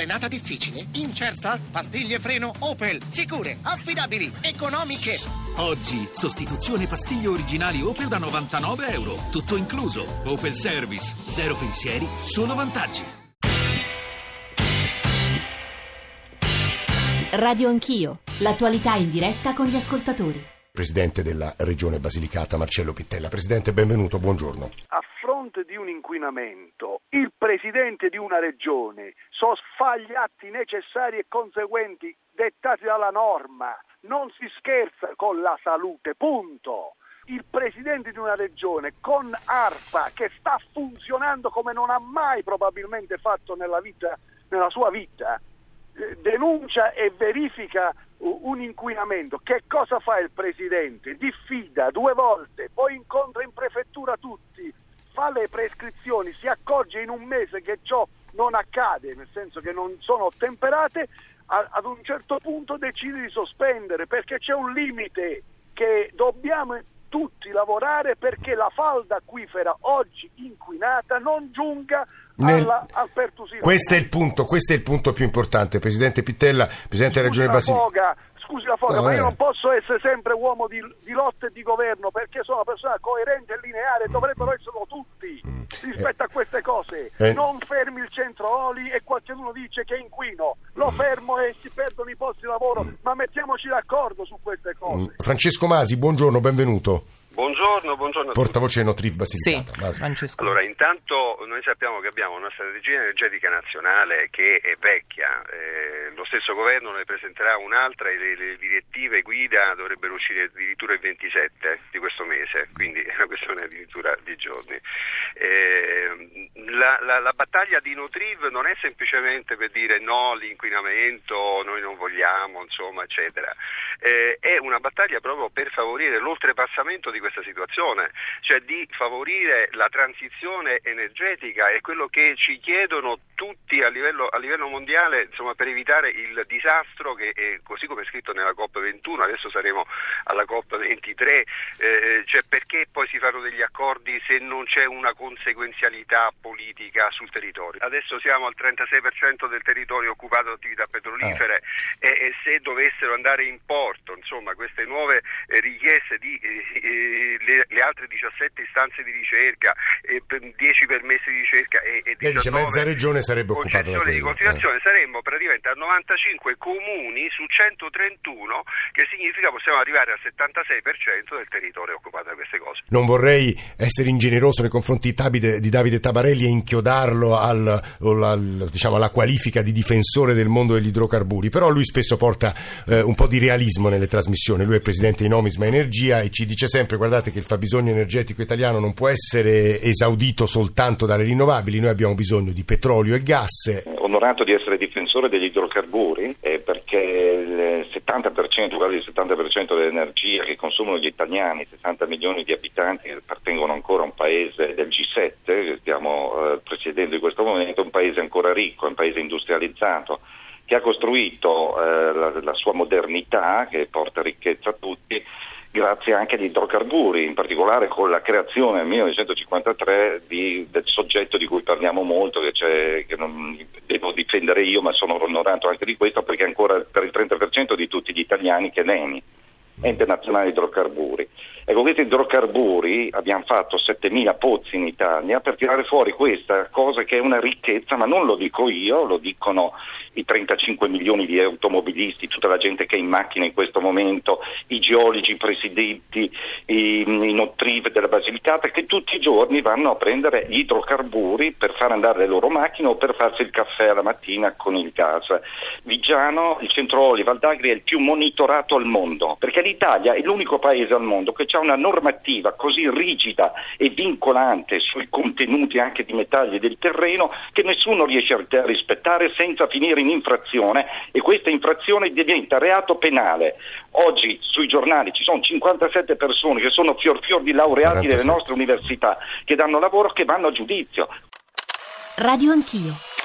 Frenata difficile? Incerta? Pastiglie freno Opel. Sicure, affidabili, economiche. Oggi, sostituzione pastiglie originali Opel da 99 euro. Tutto incluso. Opel Service. Zero pensieri, solo vantaggi. Radio Anch'io. L'attualità in diretta con gli ascoltatori. Presidente della Regione Basilicata, Marcello Pittella. Presidente, benvenuto, buongiorno. A fronte di un inquinamento, il Presidente di una Regione sosfa gli atti necessari e conseguenti dettati dalla norma. Non si scherza con la salute, punto il presidente di una regione con ARPA che sta funzionando come non ha mai probabilmente fatto nella, vita, nella sua vita, eh, denuncia e verifica un inquinamento, che cosa fa il presidente? Diffida due volte, poi incontra in prefettura tutti, fa le prescrizioni, si accorge in un mese che ciò non accade, nel senso che non sono ottemperate, ad un certo punto decide di sospendere perché c'è un limite che dobbiamo tutti lavorare perché la falda acquifera oggi inquinata non giunga nel... alla, al. Questo è il punto, questo è il punto più importante, Presidente Pittella, Presidente della Regione Basilicata scusi la foga, no, ma io non posso essere sempre uomo di, di lotta e di governo perché sono una persona coerente e lineare, dovrebbero esserlo tutti mm. rispetto eh. a queste cose. Eh. Non fermi il centro oli e qualcuno dice che è inquino, lo mm. fermo e si perdono i posti di lavoro, mm. ma mettiamoci d'accordo su queste cose. Mm. Francesco Masi, buongiorno, benvenuto. Buongiorno, buongiorno. Portavoce Notriv Basilicata. Sì, Francesco. Allora, intanto noi sappiamo che abbiamo una strategia energetica nazionale che è vecchia, eh, stesso governo ne presenterà un'altra e le, le, direttive guida dovrebbero uscire addirittura il 27 di questo mese, quindi è una questione addirittura di giorni. Eh, la, la, la, battaglia di Nutriv non è semplicemente per dire no all'inquinamento, noi non vogliamo, insomma, eccetera, eh, è una battaglia proprio per favorire l'oltrepassamento di questa situazione, cioè di favorire la transizione energetica. È quello che ci chiedono tutti a livello, a livello mondiale insomma, per evitare il disastro che è così come è scritto nella COP21, adesso saremo alla COP23, eh, cioè perché poi si fanno degli accordi se non c'è una conseguenzialità politica sul territorio. Adesso siamo al 36% del territorio occupato da attività petrolifere eh. e, e, se dovessero andare in porto insomma, queste nuove eh, richieste di eh, le, le, altre 17 istanze di ricerca, eh, 10 permessi di ricerca e, e 19 dice mezza regione sarebbe occupata da di continuazione eh. saremmo praticamente a 95 comuni su 131 che significa possiamo arrivare al 76% del territorio occupato da queste cose. Non vorrei essere ingeneroso nei confronti di Davide, di Davide Tabarelli e inchiodarlo al, al, diciamo, alla qualifica di difensore del mondo degli idrocarburi, però lui spesso porta eh, un po' di realismo nelle trasmissioni, lui è presidente di Nomisma Energia e ci dice sempre guardate che il fabbisogno energetico italiano non può essere esaudito soltanto dalle rinnovabili, noi abbiamo bisogno di petrolio e gas. Onorato di essere difensore degli idrocarburi eh, perché il 70%, quasi il 70% dell'energia che consumano gli italiani, 60 milioni di abitanti appartengono a del G7, che stiamo eh, presiedendo in questo momento, un paese ancora ricco, un paese industrializzato che ha costruito eh, la, la sua modernità, che porta ricchezza a tutti, grazie anche agli idrocarburi, in particolare con la creazione nel 1953 di, del soggetto di cui parliamo molto, che, che, non devo difendere io, ma sono onorato anche di questo perché ancora per il 30% di tutti gli italiani che è l'ENI, Ente Nazionale Idrocarburi. Ecco, questi idrocarburi abbiamo fatto 7.000 pozzi in Italia per tirare fuori questa cosa che è una ricchezza, ma non lo dico io, lo dicono i 35 milioni di automobilisti, tutta la gente che è in macchina in questo momento, i geologi, i presidenti, i, i notrive della Basilicata, che tutti i giorni vanno a prendere gli idrocarburi per far andare le loro macchine o per farsi il caffè alla mattina con il gas. Vigiano, il centro Oli, Valdagri è il più monitorato al mondo, perché l'Italia è l'unico paese al mondo che ha una normativa così rigida e vincolante sui contenuti anche di metalli del terreno che nessuno riesce a rispettare senza finire in infrazione e questa infrazione diventa reato penale. Oggi sui giornali ci sono 57 persone che sono fior fior di laureati 47. delle nostre università che danno lavoro che vanno a giudizio. Radio Anch'io